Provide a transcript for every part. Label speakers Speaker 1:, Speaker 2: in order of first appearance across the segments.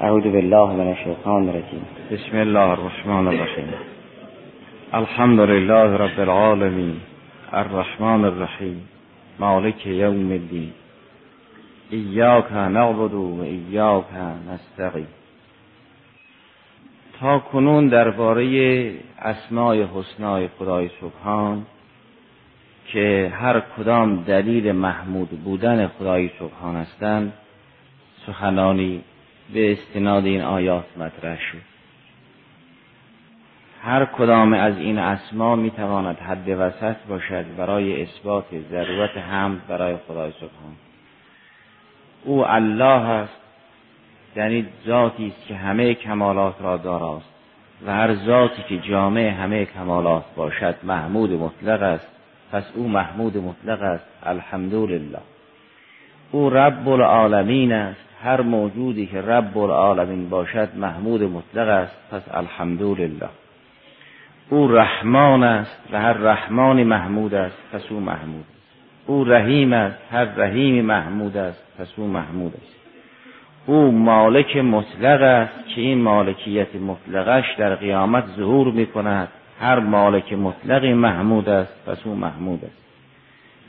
Speaker 1: اعوذ بالله من الشیطان الرجیم
Speaker 2: بسم الله الرحمن الرحیم الحمد لله رب العالمین الرحمن الرحیم مالک یوم الدین ایاک نعبد و ایاک نستقیم تا کنون درباره اسمای حسنای خدای سبحان که هر کدام دلیل محمود بودن خدای سبحان هستند سخنانی به استناد این آیات مطرح شد. هر کدام از این اسما می تواند حد وسط باشد برای اثبات ضرورت حمد برای خدای سبحان. او الله است یعنی ذاتی است که همه کمالات را داراست و هر ذاتی که جامع همه کمالات باشد محمود مطلق است. پس او محمود مطلق است. الحمدلله. او رب العالمین است. هر موجودی که رب العالمین باشد محمود مطلق است پس الحمدلله. او رحمان است و هر رحمان محمود است پس او محمود او رحیم است هر رحیم محمود است پس او محمود است. او مالک مطلق است که این مالکیت مطلقش در قیامت ظهور می کند هر مالک مطلقی محمود است پس او محمود است.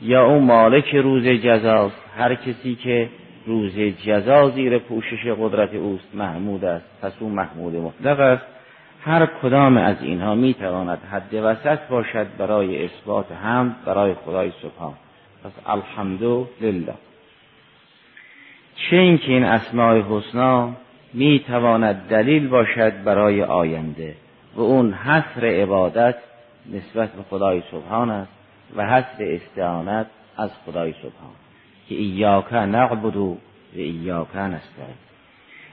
Speaker 2: یا او مالک روز جزاست هر کسی که روز جزا زیر پوشش قدرت اوست. محمود است. پس او محمود مطلق است. هر کدام از اینها می تواند حد وسط باشد برای اثبات حمد برای خدای سبحان. پس الحمدلله. چه اینکه این اسماع حسنا می تواند دلیل باشد برای آینده و اون حصر عبادت نسبت به خدای سبحان است و حصر استعانت از خدای سبحان. که ایاک نعبد و ایاک نستعین.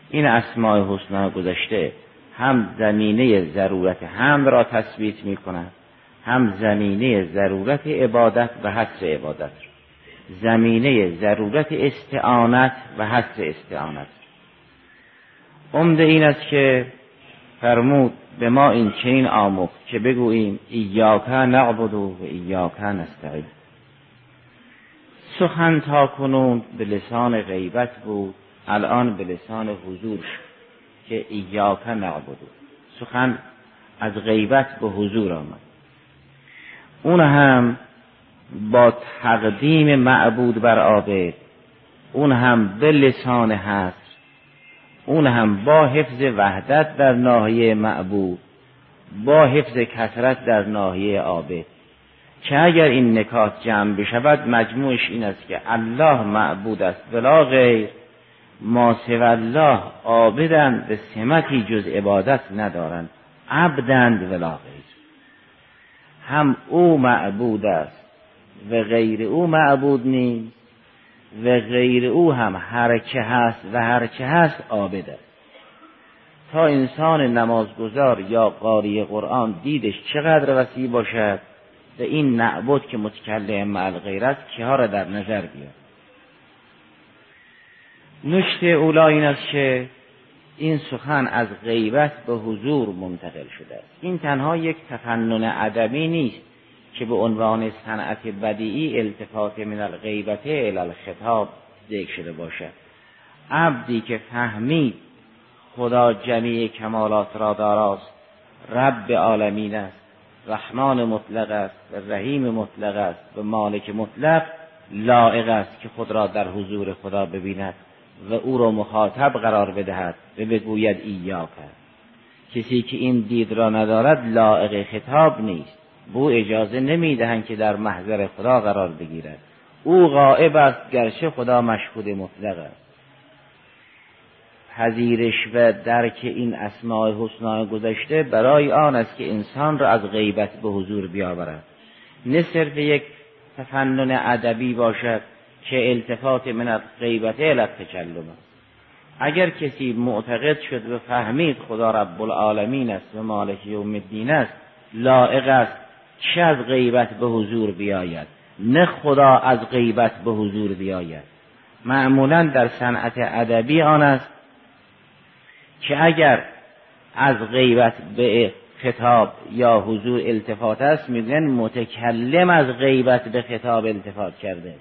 Speaker 2: این اسماع حسنا گذشته هم زمینه ضرورت حمد را تثبیت می کند هم زمینه ضرورت عبادت و حصر عبادت زمینه ضرورت استعانت و حصر استعانت عمده این است که فرمود به ما این چنین آموخت که بگوییم ایاک نعبد و ایاک نستعین. سخن تا کنون به لسان غیبت بود الان به لسان حضور که ایاک نعبد سخن از غیبت به حضور آمد. اون هم با تقدیم معبود بر عابد اون هم به لسان هست اون هم با حفظ وحدت در ناحیه معبود با حفظ کثرت در ناحیه عابد. که اگر این نکات جمع بشود مجموعش این است که الله معبود است. بلا غیر ما الله عابدند به سمتی جز عبادت ندارند. عبدند ولا غیر. هم او معبود است و غیر او معبود نیست و غیر او هم هر که هست و هر که هست عابد است. تا انسان نمازگزار یا قاری قرآن دیدش چقدر وسیع باشد؟ و این نعبد که متکلم مع غیر است که ها را در نظر بیاد نشته اولا این است که این سخن از غیبت به حضور منتقل شده است. این تنها یک تفنن ادبی نیست که به عنوان صنعت بدیعی التفات من الغیبت الى الخطاب ذکر شده باشد. عبدی که فهمید خدا جمیع کمالات را داراست رب عالمین است. رحمان مطلق است و رحیم مطلق است و مالک مطلق لائق است که خود را در حضور خدا ببیند و او را مخاطب قرار بدهد و بگوید ایاک. کسی که این دید را ندارد لائق خطاب نیست. بو اجازه نمی‌دهند که در محضر خدا قرار بگیرد. او غائب است گرچه خدا مشهود مطلق است. پذیرش و درک این اسماع حسنا گذشته برای آن است که انسان را از غیبت به حضور بیاورد. نه صرف یک تفنن ادبی باشد که التفات من غیبت الى تکلم است اگر کسی معتقد شد و فهمید خدا رب العالمین است و مالک یوم الدین است لائق است چه از غیبت به حضور بیاید؟ نه خدا از غیبت به حضور بیاید. معمولا در صنعت ادبی آن است که اگر از غیبت به خطاب یا حضور التفات است میگن متکلم از غیبت به خطاب التفات کرده.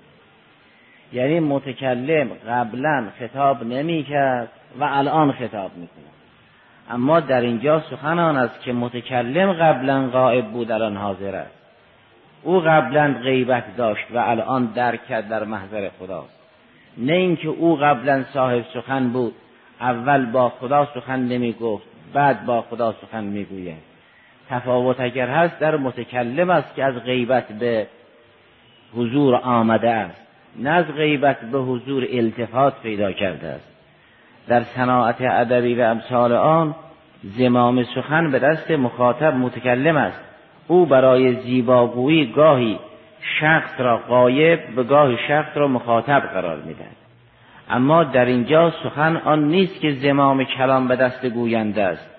Speaker 2: یعنی متکلم قبلا خطاب نمی کرد و الان خطاب می‌کنه اما در اینجا سخن آن است که متکلم قبلا غائب بود الان حاضر است. او قبلا غیبت داشت و الان درک کرد در محضر خداست. نه اینکه او قبلا صاحب سخن بود. اول با خدا سخن نمی گفت بعد با خدا سخن می‌گوید. تفاوت اگر هست در متکلم است که از غیبت به حضور آمده است. نه از غیبت به حضور التفات پیدا کرده است. در صناعت ادبی و امثال آن زمام سخن به دست مخاطب متکلم است. او برای زیباگویی گاهی شخص را قایب به گاهی شخص را مخاطب قرار می‌دهد. اما در اینجا سخن آن نیست که زمام کلام به دست گوینده است.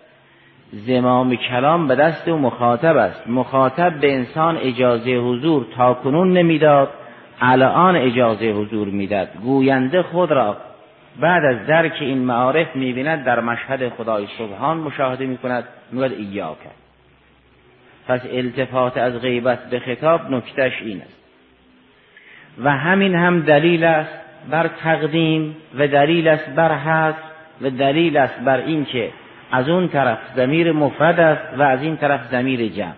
Speaker 2: زمام کلام به دست او مخاطب است. مخاطب به انسان اجازه حضور تا کنون نمی‌داد الان اجازه حضور می‌داد. گوینده خود را بعد از درک این معارف می‌بیند در مشهد خدای سبحان مشاهده می‌کند. می‌گوید کرد پس التفات از غیبت به خطاب نکتش این است. و همین هم دلیل است بر تقدیم و دلیل است بر حذف و دلیل است بر اینکه از اون طرف زمیر مفرد است و از این طرف زمیر جمع.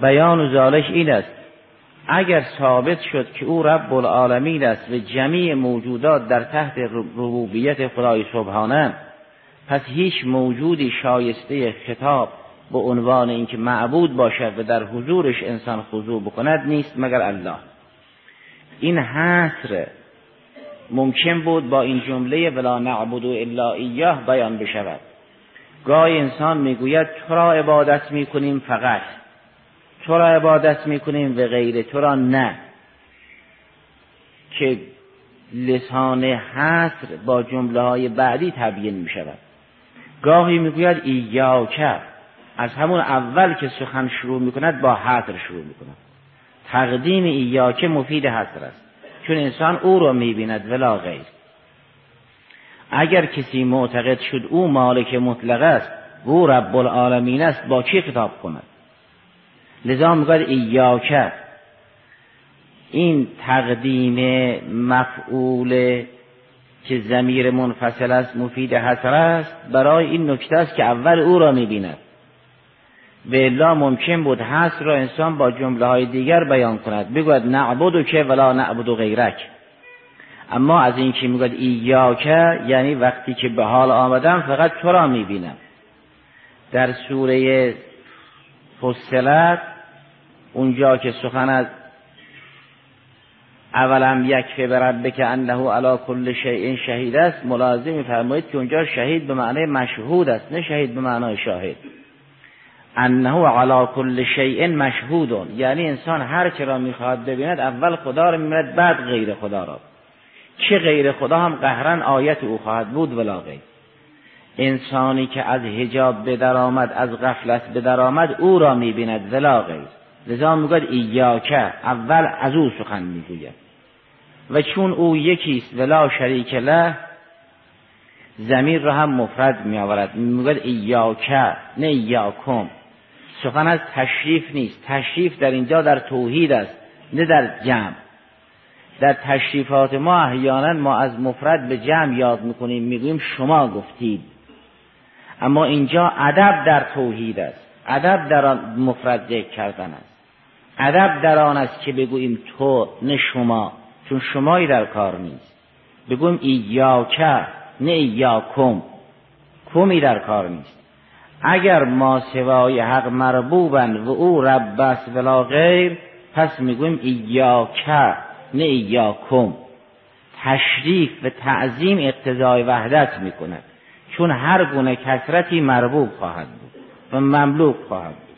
Speaker 2: بیان و زالش این است اگر ثابت شد که او رب العالمین است و جمیع موجودات در تحت ربوبیت خدای سبحانه پس هیچ موجودی شایسته خطاب به عنوان اینکه معبود باشد و در حضورش انسان خضوع بکند نیست مگر الله. این حصر ممکن بود با این جمله ولا نعبد الا ایاه بیان بشود. گاهی انسان می‌گوید تو را عبادت می‌کنیم فقط. تو را عبادت می‌کنیم و غیر تو را نه. که لسان حصر با جمله های بعدی تبیین می شود گاهی می‌گوید ایاکه. از همون اول که سخن شروع می کند با حصر شروع می کند تقدیم ایاکه مفید حصر است. چون انسان او را می بیند ولا غیر. اگر کسی معتقد شد او مالک مطلق است او رب العالمین است با کی خطاب کند؟ لذا می‌گوید ایاکه این تقدیم مفعول که زمیر منفصل است مفید حسر است برای این نکته است که اول او را می‌بیند. به الا ممکن بود حسر را انسان با جمله های دیگر بیان کند. بگوید نعبدو که ولا نعبدو غیرک. اما از این که می‌گوید ایاکه یعنی وقتی که به حال آمدم فقط تو را می‌بینم. در سوره فصلت اونجا که سخن از اولم یک بربه که انه علا کل شیء شهید است ملازم میفرمایید که اونجا شهید به معنی مشهود است نه شهید به معنای شاهد. انه علا کل شیء مشهود یعنی انسان هر چه را می‌خواهد ببیند اول خدا را می‌بیند بعد غیر خدا را. چه غیر خدا هم قهرن آیت او خواهد بود ولا غیر. انسانی که از حجاب به آمد از غفلت به آمد او را می‌بیند ولا غیر. لذا می‌گوید ایاکه اول از او سخن می‌گوید. و چون او یکیست ولا شریک له زمیر را هم مفرد می آورد می‌گوید ایاکه نه ایاکم. سخن از تشریف نیست. تشریف در اینجا در توحید است نه در جمع. در تشریفات ما احیانا ما از مفرد به جمع یاد می‌کنیم می‌گوییم شما گفتید. اما اینجا ادب در توحید است. ادب در آن مفرد ذکر کردن است. ادب در آن است که بگوییم تو نه شما چون شمایی در کار نیست. بگوییم ایاکه نه ایاکم. کمی در کار نیست. اگر ما سوای حق مربوبن و او رب است ولا غیر پس می‌گوییم ایاکه نه ایاکم. تشریف و تعظیم اقتضای وحدت می‌کند. چون هر گونه کسرتی مربوب خواهد بود و مملوک خواهد بود.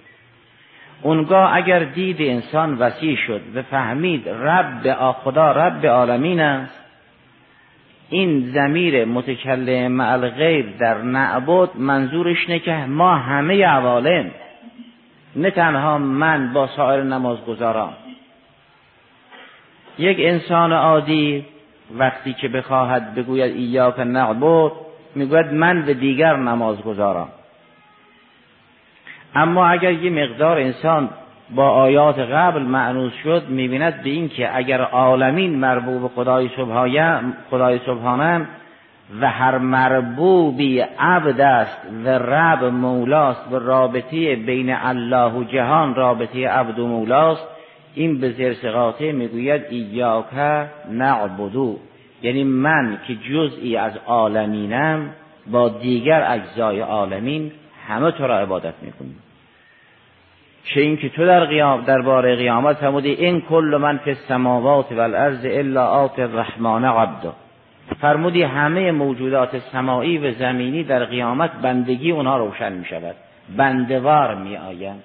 Speaker 2: اونگاه اگر دید انسان وسیع شد و فهمید رب خدا رب عالمین است این زمیر متکلم مع غیر در نعبد منظورش نه که ما همه عوالم نه تنها من با سایر نمازگزاران. یک انسان عادی وقتی که بخواهد بگوید ایاک نعبد می‌گوید من به دیگر نماز گذارم اما اگر یه مقدار انسان با آیات قبل معنوس شد می‌بیند به این که اگر عالمین مربوب خدای سبحانه خدای سبحانه و هر مربوبی عبد است و رب مولاست و رابطه بین الله و جهان رابطه عبد و مولاست این به زرسقاطه می‌گوید ایاک نعبدو یعنی من که جزئی از عالمینم با دیگر اجزای عالمین همه تو را عبادت می‌کنیم چه اینکه تو در قیام درباره قیامت فرمودی این کل من فی السماوات و الارض الا آت الرحمن عبدا فرمودی همه موجودات سمایی و زمینی در قیامت بندگی اونها روشن می شود. بندوار می آیند.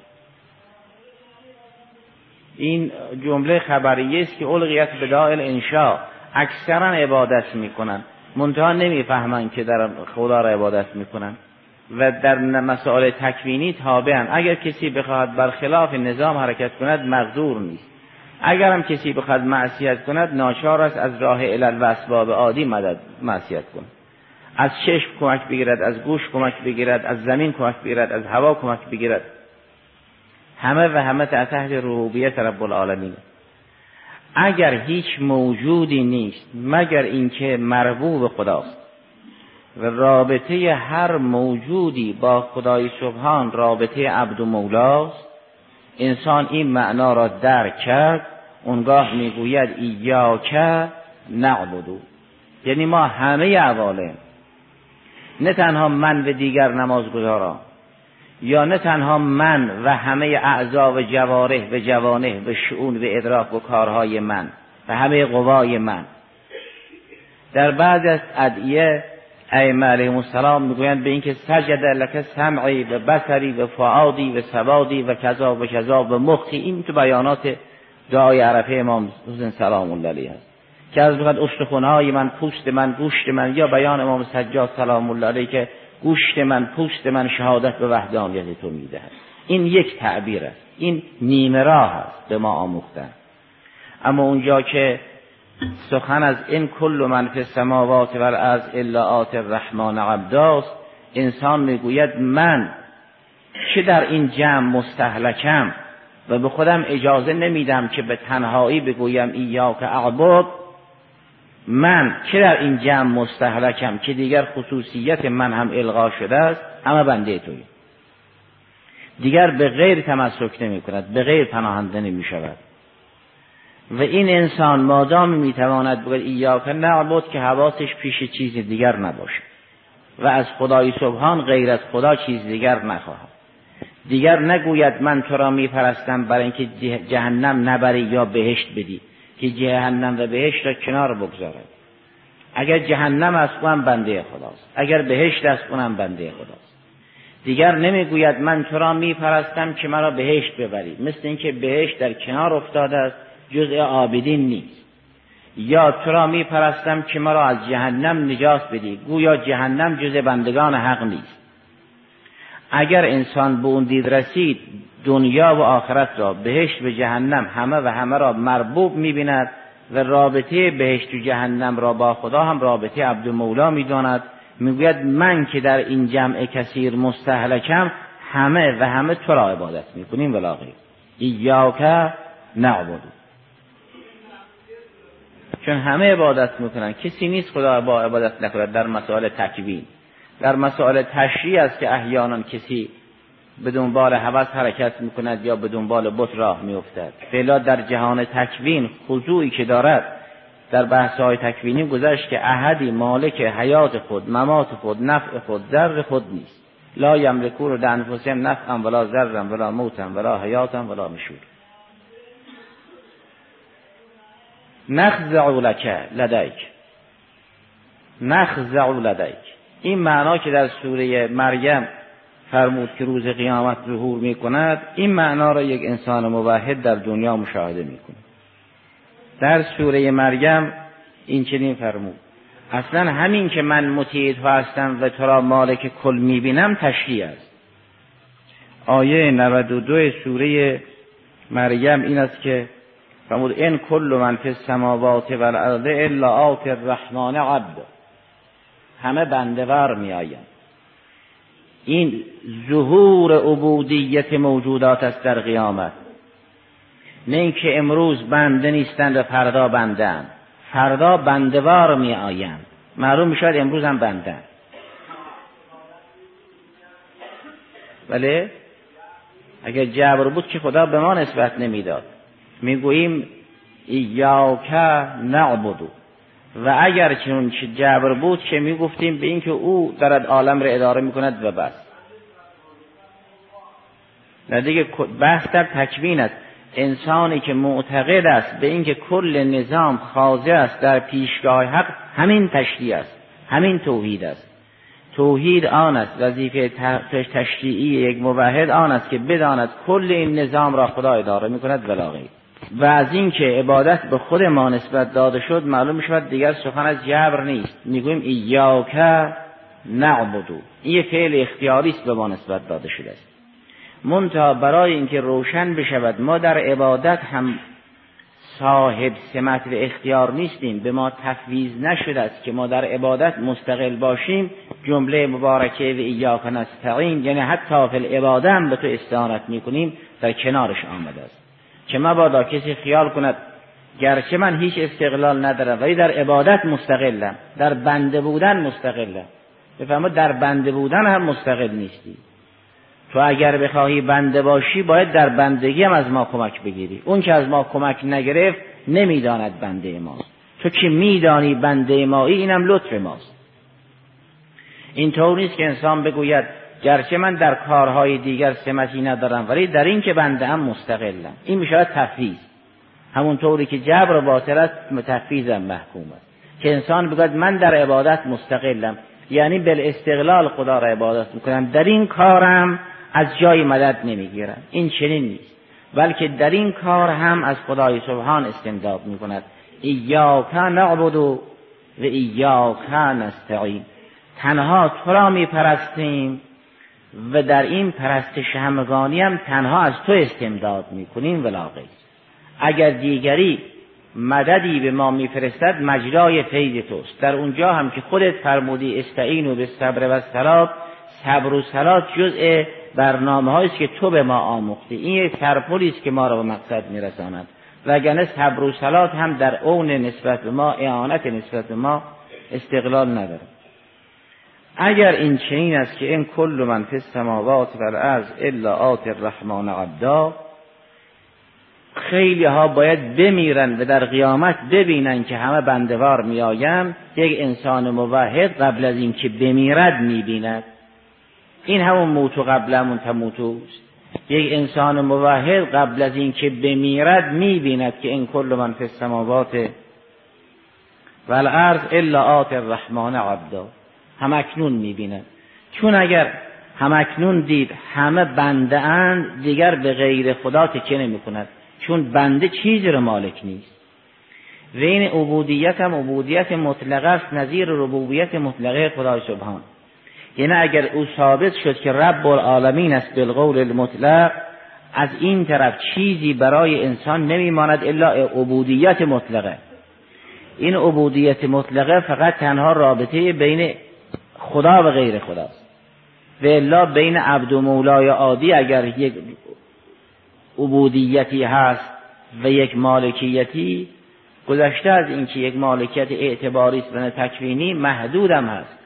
Speaker 2: این جمله خبریه است که القیت به دائل انشاء اکثرا عبادت می‌کنن منتها نمی‌فهمن که در خدا را عبادت می‌کنن و در مسائل تکوینی تابعن. اگر کسی بخواهد برخلاف نظام حرکت کند مقدور نیست. اگر هم کسی بخواهد معصیت کند ناچار است از راه علل و اسباب عادی مدد معصیت کند. از چشم کمک بگیرد از گوش کمک بگیرد از زمین کمک بگیرد از هوا کمک بگیرد. همه و همه تحت ربوبیت رب العالمین. اگر هیچ موجودی نیست مگر اینکه مربوب خداست. و رابطه هر موجودی با خدای سبحان رابطه عبد و مولاست. انسان این معنا را درک کرد اونگاه می‌گوید ایاک نعبدو یعنی ما همه عوالم نه تنها من و دیگر نمازگزاران یا نه تنها من و همه اعضا و جواره و جوانه و شعون و ادراک و کارهای من و همه قوای من. در بعض از ادعیه ائمه علیهم السلام می‌گویند به اینکه سجد لک سمعی و بصری و فعادی و سوادی و کذا و کذا و مخی این تو بیانات دعای عرفه امام حسین سلام الله علیه است که از بخواد استخونهای من پوست من گوشت من یا بیان امام سجاد سلام الله علیه که گوشت من پوست من شهادت به وحدانیت تو می‌دهد. این یک تعبیر است. این نیمه راه است به ما آموختن. اما اونجا که سخن از این کل من فی السماوات و از الا آت الرحمن عبداست. انسان می‌گوید من چه در این جمع مستحلکم و به خودم اجازه نمیدم که به تنهایی بگویم ایاک اعبد من که در این جمع مستحلکم که دیگر خصوصیت من هم الغا شده است اما بنده توی دیگر به غیر تمسک نمی کند به غیر پناهنده نمی شود و این انسان مادام می‌تواند بگوید ایاک نعبد که حواسش پیش چیز دیگر نباشه و از خدای سبحان غیر از خدا چیز دیگر نخواهد. دیگر نگوید من تو را میپرستم برای اینکه جهنم نبری یا بهشت بدی که جهنم و بهشت را کنار بگذارد. اگر جهنم است اونم بنده خداست. اگر بهشت است اونم بنده خداست. دیگر نمی‌گوید من تو را میپرستم که مرا بهشت ببری مثل اینکه بهشت در کنار افتاده است جزء عابدین نیست. یا تو را میپرستم که مرا از جهنم نجات بدی. گویا جهنم جزء بندگان حق نیست. اگر انسان به اون دید رسید دنیا و آخرت را بهشت و جهنم همه و همه را مربوب می‌بیند و رابطه بهشت و جهنم را با خدا هم رابطه عبد مولا می‌داند. می‌گوید من که در این جمع کثیر مستحلکم همه و همه تو را عبادت می‌کنیم ولا غیر. ایاک نعبدو چون همه عبادت می‌کنن. کسی نیست خدا با عبادت نکند. در مسائل تکوین. در مسائل تشریع است که احیانا کسی به دنبال هوس حرکت می‌کند یا به دنبال بت راه میافتد. فعلا در جهان تکوین خضوعی که دارد در بحث های تکوینی گذشت که احدی مالک حیات خود ممات خود نفع خود ذر خود نیست. لا یملکو رو لانفسهم نفعا ولا ذرا ولا موتا ولا حیاتا ولا مشور نخزع لک لدیک. نخزع لدیک. این معنا که در سوره مریم فرمود که روز قیامت ظهور می کند این معنا را یک انسان موحد در دنیا مشاهده می کند در سوره مریم این چنین فرمود. اصلا همین که من مطیع تو هستم و تو را مالک کل می بینم تشریع است. آیه 92 سوره مریم این است که فرمود این کل من فی السماوات و الارض الا آت الرحمن عبد. همه بندور می آیند این ظهور عبودیت موجودات است در قیامت. نه اینکه امروز بنده نیستند و فردا بندند فردا بندوار می آیند معلوم می‌شد امروز هم بنده ولی اگر جبر بود که خدا به ما نسبت نمی‌داد. می‌گوییم ایاک نعبدو. و اگر چون جبر بود که می‌گفتیم به اینکه او دارد عالم را اداره می‌کند و بس. و دیگه بحث در تکوین است. انسانی که معتقد است به اینکه کل نظام خاضع است در پیشگاه حق همین تشریع است همین توحید است. توحید آن است وظیفه تشریعی یک موحد آن است که بداند کل این نظام را خدا اداره می کند ولاغی و از اینکه عبادت به خود ما نسبت داده شد معلوم می شود دیگر سخن از جبر نیست. می‌گوییم ایاک نعبدو این یک فعل اختیاری است به ما نسبت داده شده است. منتها برای اینکه روشن بشود ما در عبادت هم صاحب سمت و اختیار نیستیم. به ما تفویض نشده است که ما در عبادت مستقل باشیم. جمله مبارکه و ایاک نستعین یعنی حتی فی العباده هم به تو استعانت می‌کنیم در کنارش آمده است. که مبادا کسی خیال کند گرچه من هیچ استقلال ندارم ولی در عبادت مستقلم در بنده بودن مستقلم. بفهمه در بنده بودن هم مستقل نیستی. تو اگر بخواهی بنده باشی باید در بندگی هم از ما کمک بگیری. اون که از ما کمک نگرفت نمی‌داند بنده ماست تو که میدانی بنده مایی اینم لطف ماست. اینطور نیست که انسان بگوید گرچه من در کارهای دیگر سمتی ندارم ولی در این که بنده هم مستقلم. این می‌شود تفویض. همونطوری که جبر باطل است تفویضم محکوم است. که انسان بگوید من در عبادت مستقلم یعنی بل استقلال خدا را عبادت می‌کنم. در این کارم از جای مدد نمی‌گیرم. این چنین نیست. بلکه در این کار هم از خدای سبحان استمداد می‌کند. ایاک نعبد و ایاک نستعین. تنها تو را میپرستیم و در این پرستش همگانی هم تنها از تو استمداد می‌کنیم ولا اگر دیگری مددی به ما میفرستد مجرای فیض توست. در اونجا هم که خودت فرمودی استعین و به صبر و سلات صبر و سلات جزء برنامه است که تو به ما آموختی. این یک سرپلی است که ما را به مقصد میرساند. وگرنه صبر و سلات هم در اون نسبت به ما اعانت نسبت به ما استقلال نداره. اگر این چنین است که این کل من فی السماوات و الارض الا آت الرحمن عبدا خیلی ها باید بمیرن و در قیامت ببینن که همه بندوار میآیم یک انسان موحد قبل از اینکه بمیرد می‌بیند. این همون موتو قبل همون تموتوست یک انسان موحد قبل از اینکه بمیرد می‌بیند که این کل من فی السماوات و الارض الا آت الرحمن عبدا. همکنون می‌بیند چون اگر همکنون دید همه بنده اند دیگر به غیر خدا تکیه نمی کند چون بنده چیزی رو مالک نیست. و این عبودیت هم عبودیت مطلقه است نظیر ربوبیت مطلقه خدای سبحان. یعنی اگر او ثابت شد که رب العالمین است بالقول المطلق از این طرف چیزی برای انسان نمیماند الا عبودیت مطلقه. این عبودیت مطلقه فقط تنها رابطه بین خدا و غیر خداست و الا بین عبد و مولای عادی اگر یک عبودیتی هست و یک مالکیتی گذشته از اینکه یک مالکیت اعتباری است و تکوینی محدودم هست.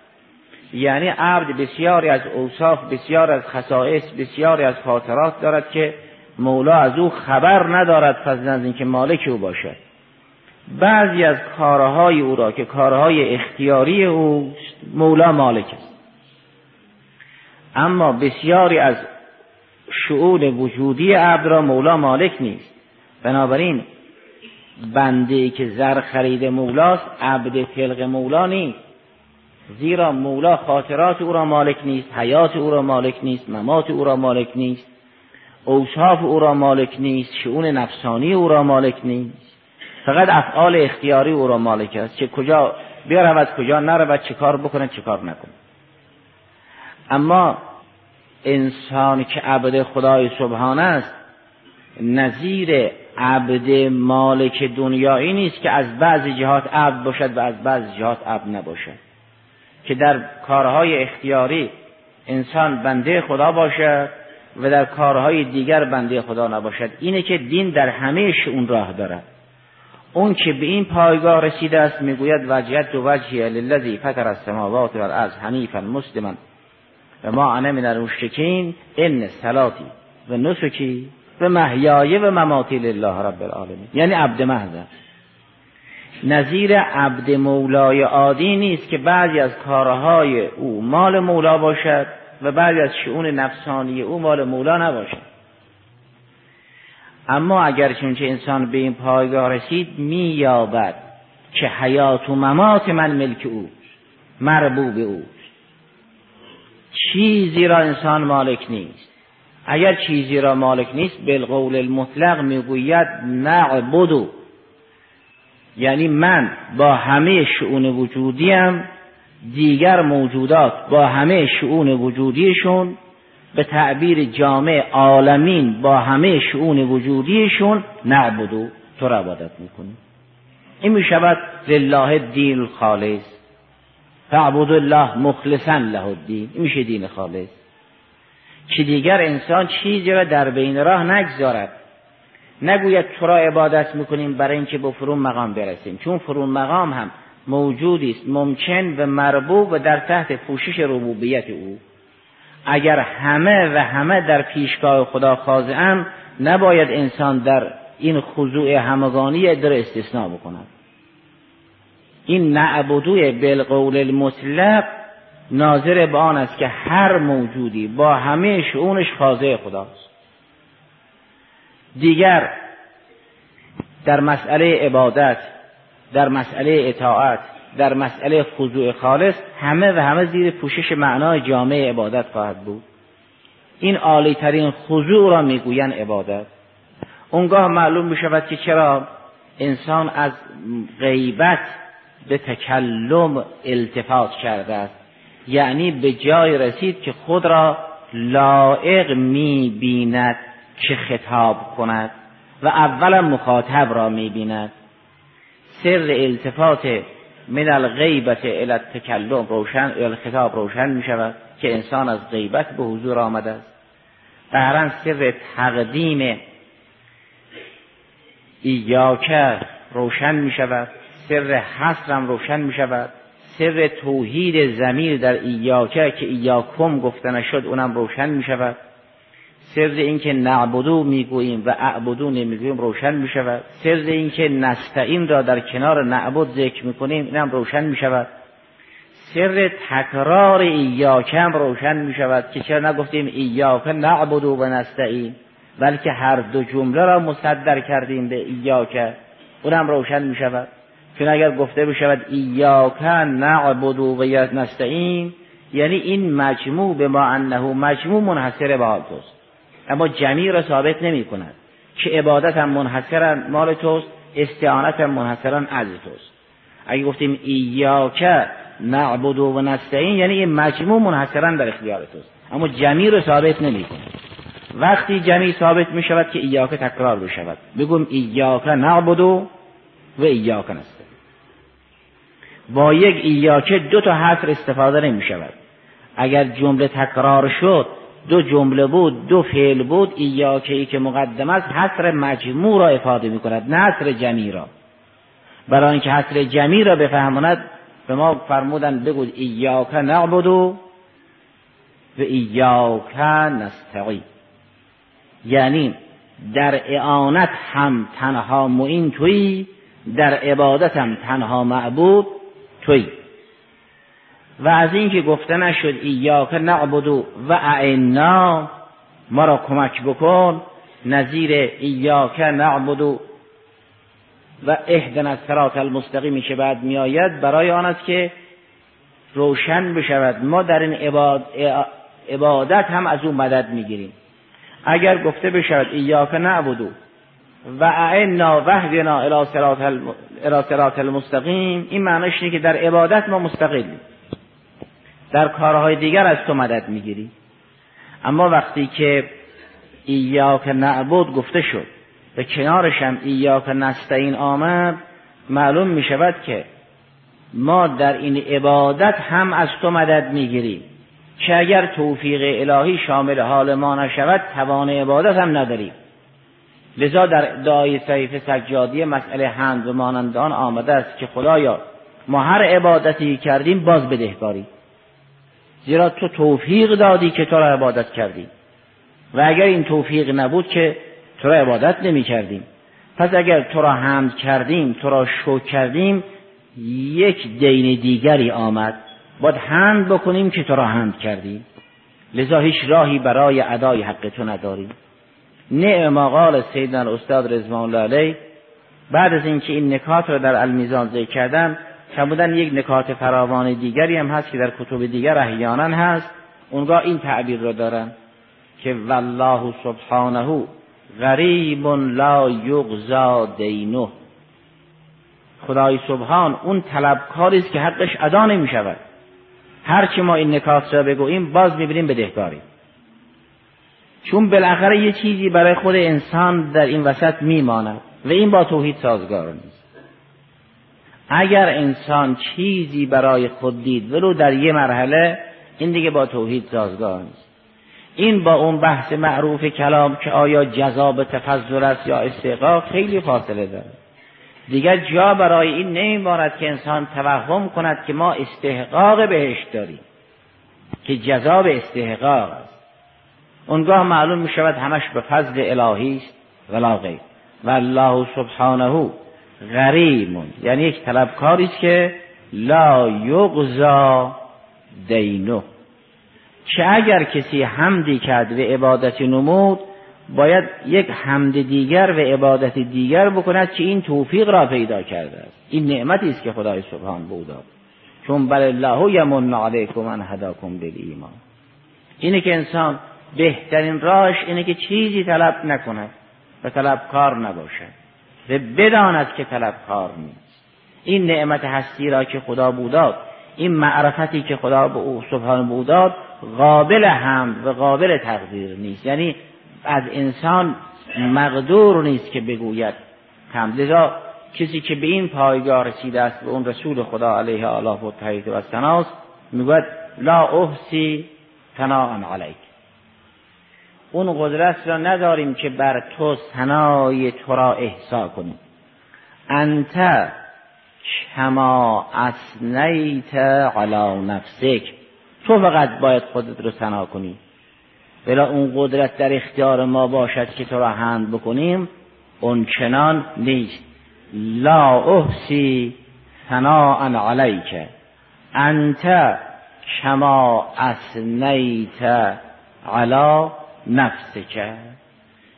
Speaker 2: یعنی عبد بسیاری از اوصاف بسیار از خصائص بسیاری از خاطرات دارد که مولا از او خبر ندارد فضل از اینکه مالک او باشد. بعضی از کارهای او را که کارهای اختیاری او مولا مالک است. اما بسیاری از شعون وجودی عبد را مولا مالک نیست. بنابراین بنده که زر خرید مولاست عبد تلق مولا نیست. زیرا مولا خاطرات او را مالک نیست حیات او را مالک نیست ممات او را مالک نیست اوصاف او را مالک نیست شعون نفسانی او را مالک نیست. فقط افعال اختیاری او را مالک است که کجا برود کجا نرود چه کار بکنه چه کار نکنه اما انسان که عبد خدای سبحان است نظیر عبد مالک دنیایی نیست که از بعضی جهات عبد باشد و از بعضی جهات عبد نباشد. که در کارهای اختیاری انسان بنده خدا باشد و در کارهای دیگر بنده خدا نباشد. اینه که دین در همه اون راه دارد. اون که به این پایگاه رسیده است می‌گوید وجهت دو وجهی للذی فطر السماوات والارض حنیفا مسلما. و ما انا من المشرکین ان صلاتی. و نسکی و محیای و مماتی لله رب العالمین. یعنی عبد محض. نظیر عبد مولای عادی نیست که بعضی از کارهای او مال مولا باشد و بعضی از شعون نفسانی او مال مولا نباشد. اما اگر چونچه انسان به این پایگاه رسید مییابد که حیات و ممات من ملک او مربوب او چیزی را انسان مالک نیست. اگر چیزی را مالک نیست بالقول المطلق می‌گوید نعبدو یعنی من با همه شعون وجودیم دیگر موجودات با همه شعون وجودیشون به تعبیر جامع عالمین با همه شعون وجودیشون نعبدو تو را عبادت می‌کنیم این می‌شود لله دین الخالص. فعبد الله مخلصا له الدین. این میشه دین خالص. که دیگر انسان چیزی را در بین راه نگذارد. نگوید تو را عبادت می‌کنیم برای اینکه به فرون مقام برسیم. چون فرون مقام هم موجودی است ممکن و مربوب و در تحت پوشش ربوبیت او. اگر همه و همه در پیشگاه خدا خاضعن نباید انسان در این خضوع همگانی در استثناء بکند. این نعبدوی بالقول المطلق ناظر به آن است که هر موجودی با همه شعونش خاضع خداست. دیگر در مسئله عبادت در مسئله اطاعت در مسئله خضوع خالص همه و همه زیر پوشش معنای جامعه عبادت خواهد بود. این عالی ترین خضوع را می‌گویند عبادت. اونگاه معلوم می شود که چرا انسان از غیبت به تکلم التفات کرده است. یعنی به جای رسید که خود را لائق می بیند که خطاب کند و اولا مخاطب را می بیند سر التفات من الغیبت الى التکلم روشن الخطاب روشن می شود که انسان از غیبت به حضور آمده است. قهرن سر تقدیم ایاکه روشن می شود سر حسرم روشن می شود سر توحید زمیر در ایاکه که ایاکم گفته نشد اونم روشن می شود. سر اینکه نعبدو می‌گوییم و اعبدو نمی‌گوییم روشن می شود سر اینکه نستعین را در کنار نعبد ذکر می‌کنیم اینم روشن می شود سر تکرار ایاکم روشن می شود که چرا نگفتیم ایاک نعبدو و نستعین؟ بلکه هر دو جمله را مصدر کردیم به ایاک. اونم روشن می شود چون اگر گفته بشود ایاک نعبدو و نستعین یعنی این مجموع به ما انه مجموع منحصر به حال توست. اما جمعی را ثابت نمی کند که عبادت هم منحصرا مال توست استعانت هم منحصرا از توست. اگه گفتیم ایاک نعبد و نستعین یعنی این مجموع منحصرا در اختیار توست. اما جمعی را ثابت نمی کند وقتی جمعی ثابت می شود که ایاک تکرار بشود. بگم ایاک نعبد و ایاک نستعین. با یک ایاک دو تا حصر استفاده نمی شود اگر جمله تکرار شد دو جمله بود دو فعل بود ایاکه ای که مقدم است حصر مجموع را افاده می کند نه حصر جمعی را. برای اینکه حصر جمعی را بفهماند به ما فرمودن بگو ایاک نعبد و ایاک نستعین. یعنی در اعانت هم تنها معین توی در عبادت هم تنها معبود توی و از اینکه گفته نشد ایاک نعبدو و اعنا ما را کمک بکن. نظیر ایاک نعبدو و اهدن از سرات المستقیمی که بعد میآید برای آن است که روشن بشود. ما در این عبادت هم از او مدد می‌گیریم. اگر گفته بشود ایاک نعبدو و اعنا وحدنا الى صراط المستقیم این معنیش اینه که در عبادت ما مستقلیم. در کارهای دیگر از تو مدد می‌گیری. اما وقتی که ایاک نعبد گفته شد به کنارش هم ایاک نستعین آمد معلوم می شود که ما در این عبادت هم از تو مدد می‌گیریم. که اگر توفیق الهی شامل حال ما نشود توان عبادت هم نداریم. لذا در دعای صحیف سجادی مسئله حمد و مانندان آمده است که خدایا ما هر عبادتی کردیم باز بدهکاری زیرا تو توفیق دادی که تو را عبادت کردیم. و اگر این توفیق نبود که تو را عبادت نمی کردیم پس اگر تو را حمد کردیم تو را شکر کردیم یک دین دیگری آمد. باید حمد بکنیم که تو را حمد کردیم. لذا هیچ راهی برای ادای حق تو نداریم. نعم قال سیدنا استاد رضوان الله علیه بعد از اینکه این نکات را در المیزان ذکر کردم بودن یک نکات فراوان دیگری هم هست که در کتب دیگر احیانا هست. اونگاه این تعبیر را دارن که والله سبحانه غریب لا یغزا دینه. خدای سبحان اون طلبکاری است که حقش ادا نمی شود هرچی ما این نکات را بگوییم باز می‌بینیم بدهکاری. چون بالاخره یه چیزی برای خود انسان در این وسط میماند و این با توحید سازگار نیست. اگر انسان چیزی برای خود دید ولو در یه مرحله این دیگه با توحید سازگار نیست. این با اون بحث معروف کلام که آیا جذاب تفضل است یا استحقاق خیلی فاصله داره. دیگر جا برای این نمیماند که انسان توهم کند که ما استحقاق بهش داریم که جذاب استحقاق است. اونگاه معلوم می شود همش به فضل الهی است ولا غیر. و الله سبحانه غریمون یعنی یک طلبکاری است که لا یغزا دینو چه اگر کسی حمدی کرد و عبادتی نمود باید یک حمد دیگر و عبادت دیگر بکند که این توفیق را پیدا کرده است. این نعمتی است که خدای سبحان به چون بل الله یمن علیکم ان هداکم ایمان اینه که انسان بهترین راهش اینه که چیزی طلب نکند و طلبکار نباشد. و بداند که طلبکار نیست. این نعمت هستی را که خدا بوداد این معرفتی که خدا به او سبحان بوداد قابل حمد و قابل تقدیر نیست. یعنی از انسان مقدور نیست که بگوید حمد لذا کسی که به این پایگاه رسیده است به اون رسول خدا علیه الله و تحیید و سناست می‌گوید لا احسی ثناء علیک. اون قدرت را نداریم که بر تو ثنای تو را احسا کنیم. انت کما اسنیت علی نفسک. تو فقط باید خودت رو ثنا کنی. بلا اون قدرت در اختیار ما باشد که تو را هند بکنیم اون چنان نیست. لا احسی ثناء علیک. انت کما اسنیت علی نفسک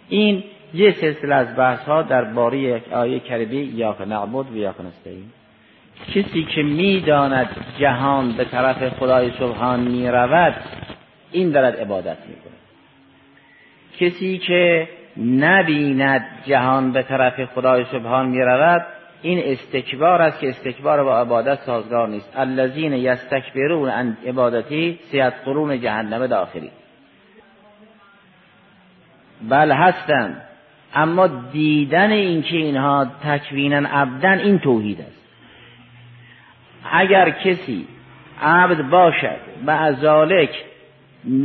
Speaker 2: این یه سلسله از بحث ها در باری آیه کریمی یا نعبد و یا نستعین. کسی که می‌داند جهان به طرف خدای سبحان می رود این دارد عبادت می‌کنه کسی که نبیند جهان به طرف خدای سبحان می رود این استکبار است که استکبار با عبادت سازگار نیست. الذین یستکبرون عن عبادتی قرون جهنم داخلی. بل هستند اما دیدن اینکه اینها تکوینا عبدن این توحید است. اگر کسی عبد باشد و از ذالک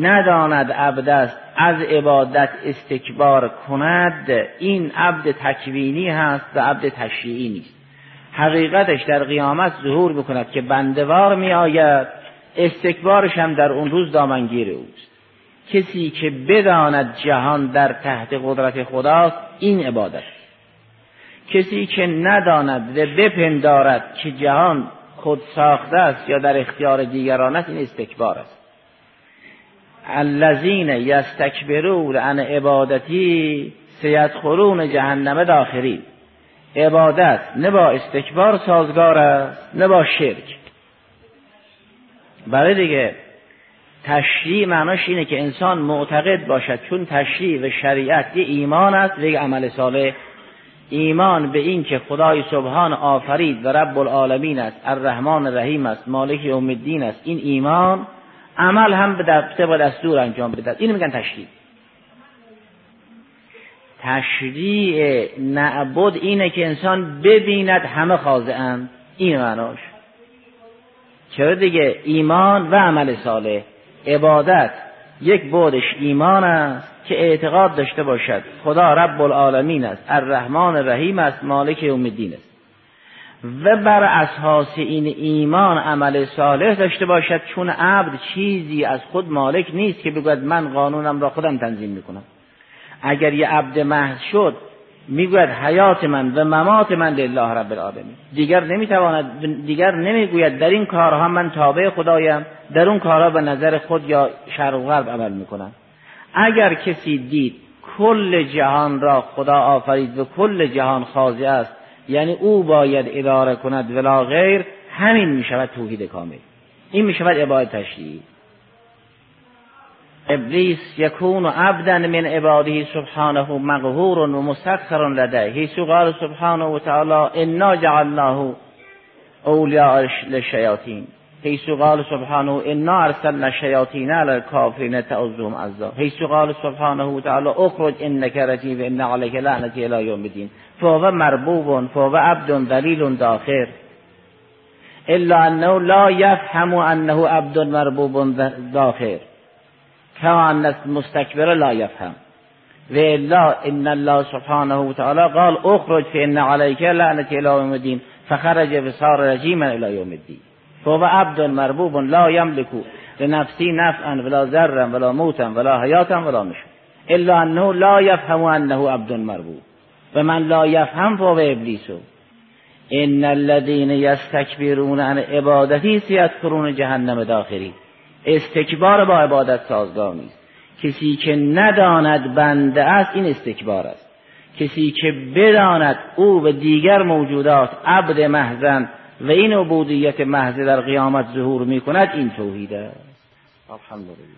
Speaker 2: نداند عبد است از عبادت استکبار کند این عبد تکوینی هست و عبد تشریعی نیست. حقیقتش در قیامت ظهور بکند که بندوار می آید استکبارش هم در اون روز دامنگیر اوست. کسی که بداند جهان در تحت قدرت خداست این عبادت. کسی که نداند و بپندارد که جهان خود ساخته است یا در اختیار دیگران است این استکبار است. الذین یستکبرون عن عبادتی سیدخلون جهنم داخلی عبادت نه با استکبار سازگار است نه با شرک. برای دیگه تشریع معناش اینه که انسان معتقد باشد چون تشریع و شریعت یه ایمان است و یک عمل صالح. ایمان به این که خدای سبحان آفرید و رب العالمین است الرحمن الرحیم است مالک یوم الدین است. این ایمان عمل هم به طبق دستور انجام بدهد. اینو میگن تشریع. تشریع نعبد اینه که انسان ببیند همه خاضعند این معناش. چرا دیگه؟ ایمان و عمل صالح. عبادت
Speaker 3: یک بودش ایمان است که اعتقاد داشته باشد. خدا رب العالمین است الرحمن الرحیم است مالک یوم الدین است. و بر اساس این ایمان عمل صالح داشته باشد چون عبد چیزی از خود مالک نیست که بگوید من قانونم را خودم تنظیم می‌کنم. اگر یه عبد محض شد می‌گوید حیات من و ممات من لله رب العالمین. دیگر نمی‌تواند دیگر نمی‌گوید در این کارها من تابع خدایم در اون کارها به نظر خود یا شرق و غرب عمل می‌کنم. اگر کسی دید کل جهان را خدا آفرید و کل جهان خاضع است یعنی او باید اداره کند ولا غیر همین می‌شود توحید کامل. این می‌شود عبادت تشریعی. ابلیس یکون عبدا من عباده سبحانه مقهور و مسخر لده حیث قال سبحانه و تعالی انا جعلناه اولیاء للشیاطین. حیث قال سبحانه انا ارسلنا الشیاطین علی الکافرین تعظهم عزا. حیث قال سبحانه تعالی اخرج انک رجیم ان علیک لعنتی الی یوم الدین. فهو مربوب فهو عبد ذلیل داخر. الا انه لا یفهم انه عبد مربوب داخر. ان مستکبر لا یفهم. و الا ان الله سبحانه و تعالی قال اخرج فان علیک الی یوم الدین فخرج بصار رجیما الی یوم الدین. فهو عبد مربوب لا یملک لنفسی نفعا ولا ذرا ولا موتا ولا حیاتا ولا نشور الا انه لا یفهم انه عبد مربوب. و من لا یفهم فهو ابلیسو ان الذين یستکبرون عن عبادتی سیدخرون جهنم داخلی استکبار با عبادت سازگار نیست. کسی که نداند بنده است این استکبار است. کسی که بداند او و دیگر موجودات عبد محزن و این عبودیت محض در قیامت ظهور می کند این توحید است. الحمدلله.